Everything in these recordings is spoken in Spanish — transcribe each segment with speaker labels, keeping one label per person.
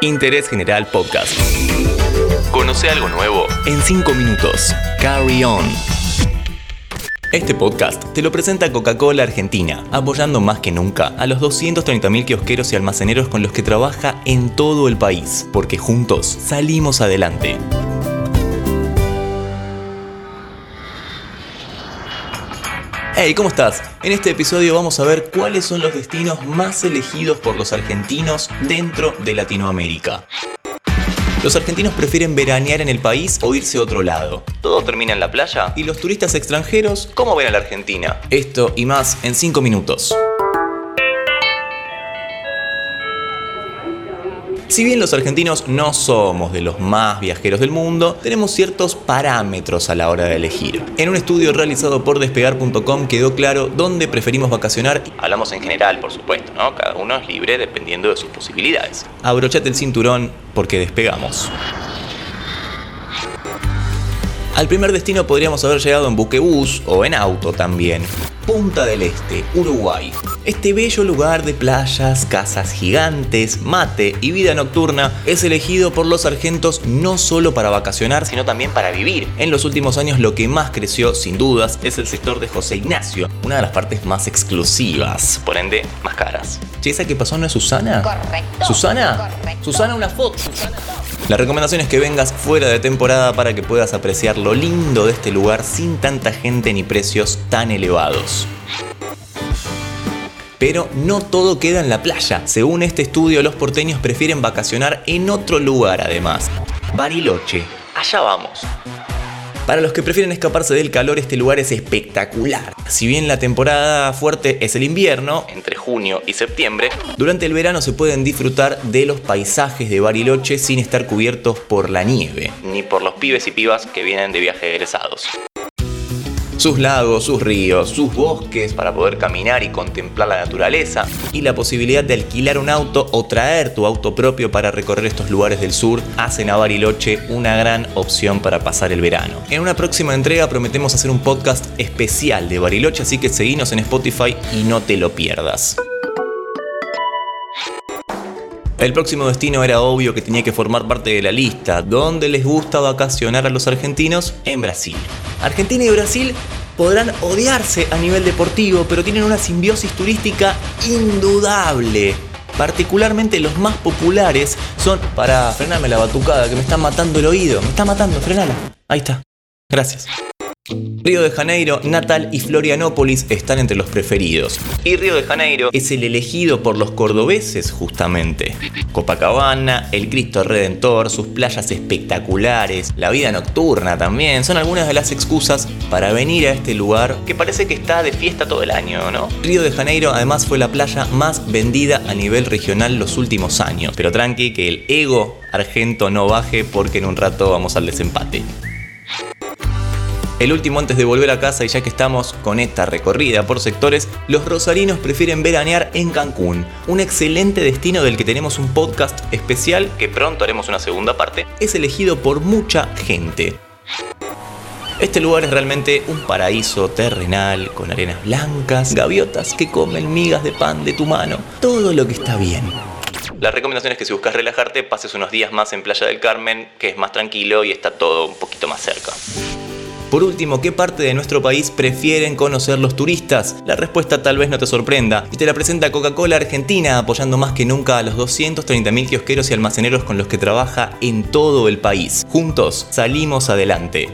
Speaker 1: Interés General Podcast. Conoce algo nuevo en 5 minutos. Carry on. Este podcast te lo presenta Coca-Cola Argentina, apoyando más que nunca a los 230.000 kiosqueros y almaceneros con los que trabaja en todo el país, porque juntos salimos adelante. Hey, ¿cómo estás? En este episodio vamos a ver cuáles son los destinos más elegidos por los argentinos dentro de Latinoamérica. Los argentinos prefieren veranear en el país o irse a otro lado. Todo termina en la playa. ¿Y los turistas extranjeros cómo ven a la Argentina? Esto y más en 5 minutos. Si bien los argentinos no somos de los más viajeros del mundo, tenemos ciertos parámetros a la hora de elegir. En un estudio realizado por despegar.com quedó claro dónde preferimos vacacionar. Hablamos en general, por supuesto, ¿no? Cada uno es libre dependiendo de sus posibilidades. Abrochate el cinturón porque despegamos. Al primer destino podríamos haber llegado en buquebús o en auto también. Punta del Este, Uruguay. Este bello lugar de playas, casas gigantes, mate y vida nocturna es elegido por los argentos no solo para vacacionar, sino también para vivir. En los últimos años lo que más creció, sin dudas, es el sector de José Ignacio, una de las partes más exclusivas, por ende, más caras. Che, ¿esa que pasó no es Susana?
Speaker 2: Correcto.
Speaker 1: ¿Susana?
Speaker 2: Correcto.
Speaker 1: Susana, una foto. La recomendación es que vengas fuera de temporada para que puedas apreciar lo lindo de este lugar sin tanta gente ni precios tan elevados. Pero no todo queda en la playa. Según este estudio, los porteños prefieren vacacionar en otro lugar además. Bariloche. Allá vamos. Para los que prefieren escaparse del calor, este lugar es espectacular. Si bien la temporada fuerte es el invierno, entre junio y septiembre, durante el verano se pueden disfrutar de los paisajes de Bariloche sin estar cubiertos por la nieve, ni por los pibes y pibas que vienen de viaje egresados sus lagos, sus ríos, sus bosques para poder caminar y contemplar la naturaleza, y la posibilidad de alquilar un auto o traer tu auto propio para recorrer estos lugares del sur hacen a Bariloche una gran opción para pasar el verano. En una próxima entrega prometemos hacer un podcast especial de Bariloche, así que seguinos en Spotify y no te lo pierdas. El próximo destino era obvio que tenía que formar parte de la lista. ¿Dónde les gusta vacacionar a los argentinos? En Brasil. Argentina y Brasil podrán odiarse a nivel deportivo, pero tienen una simbiosis turística indudable. Particularmente los más populares son para frenarme la batucada que me está matando el oído. Me está matando, frenala. Ahí está. Gracias. Río de Janeiro, Natal y Florianópolis están entre los preferidos. Y Río de Janeiro es el elegido por los cordobeses justamente. Copacabana, el Cristo Redentor, sus playas espectaculares, la vida nocturna también, son algunas de las excusas para venir a este lugar que parece que está de fiesta todo el año, ¿no? Río de Janeiro además fue la playa más vendida a nivel regional los últimos años. Pero tranqui que el ego argento no baje porque en un rato vamos al desempate. El último antes de volver a casa y ya que estamos con esta recorrida por sectores, los rosarinos prefieren veranear en Cancún, un excelente destino del que tenemos un podcast especial que pronto haremos una segunda parte, es elegido por mucha gente. Este lugar es realmente un paraíso terrenal, con arenas blancas, gaviotas que comen migas de pan de tu mano, todo lo que está bien. La recomendación es que si buscas relajarte, pases unos días más en Playa del Carmen, que es más tranquilo y está todo un poquito más cerca. Por último, ¿qué parte de nuestro país prefieren conocer los turistas? La respuesta tal vez no te sorprenda y te la presenta Coca-Cola Argentina apoyando más que nunca a los 230.000 kiosqueros y almaceneros con los que trabaja en todo el país. Juntos salimos adelante.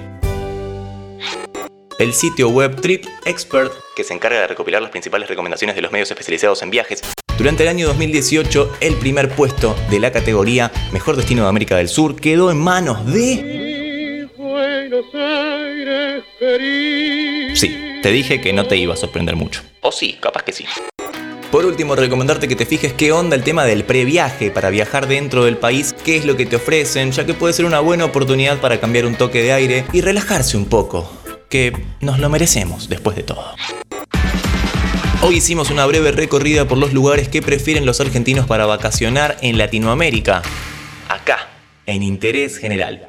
Speaker 1: El sitio web Trip Expert, que se encarga de recopilar las principales recomendaciones de los medios especializados en viajes, durante el año 2018 el primer puesto de la categoría Mejor Destino de América del Sur quedó en manos de... Sí, te dije que no te iba a sorprender mucho. O sí, capaz que sí. Por último, recomendarte que te fijes qué onda el tema del previaje para viajar dentro del país, qué es lo que te ofrecen, ya que puede ser una buena oportunidad para cambiar un toque de aire y relajarse un poco, que nos lo merecemos después de todo. Hoy hicimos una breve recorrida por los lugares que prefieren los argentinos para vacacionar en Latinoamérica, acá, en Interés General.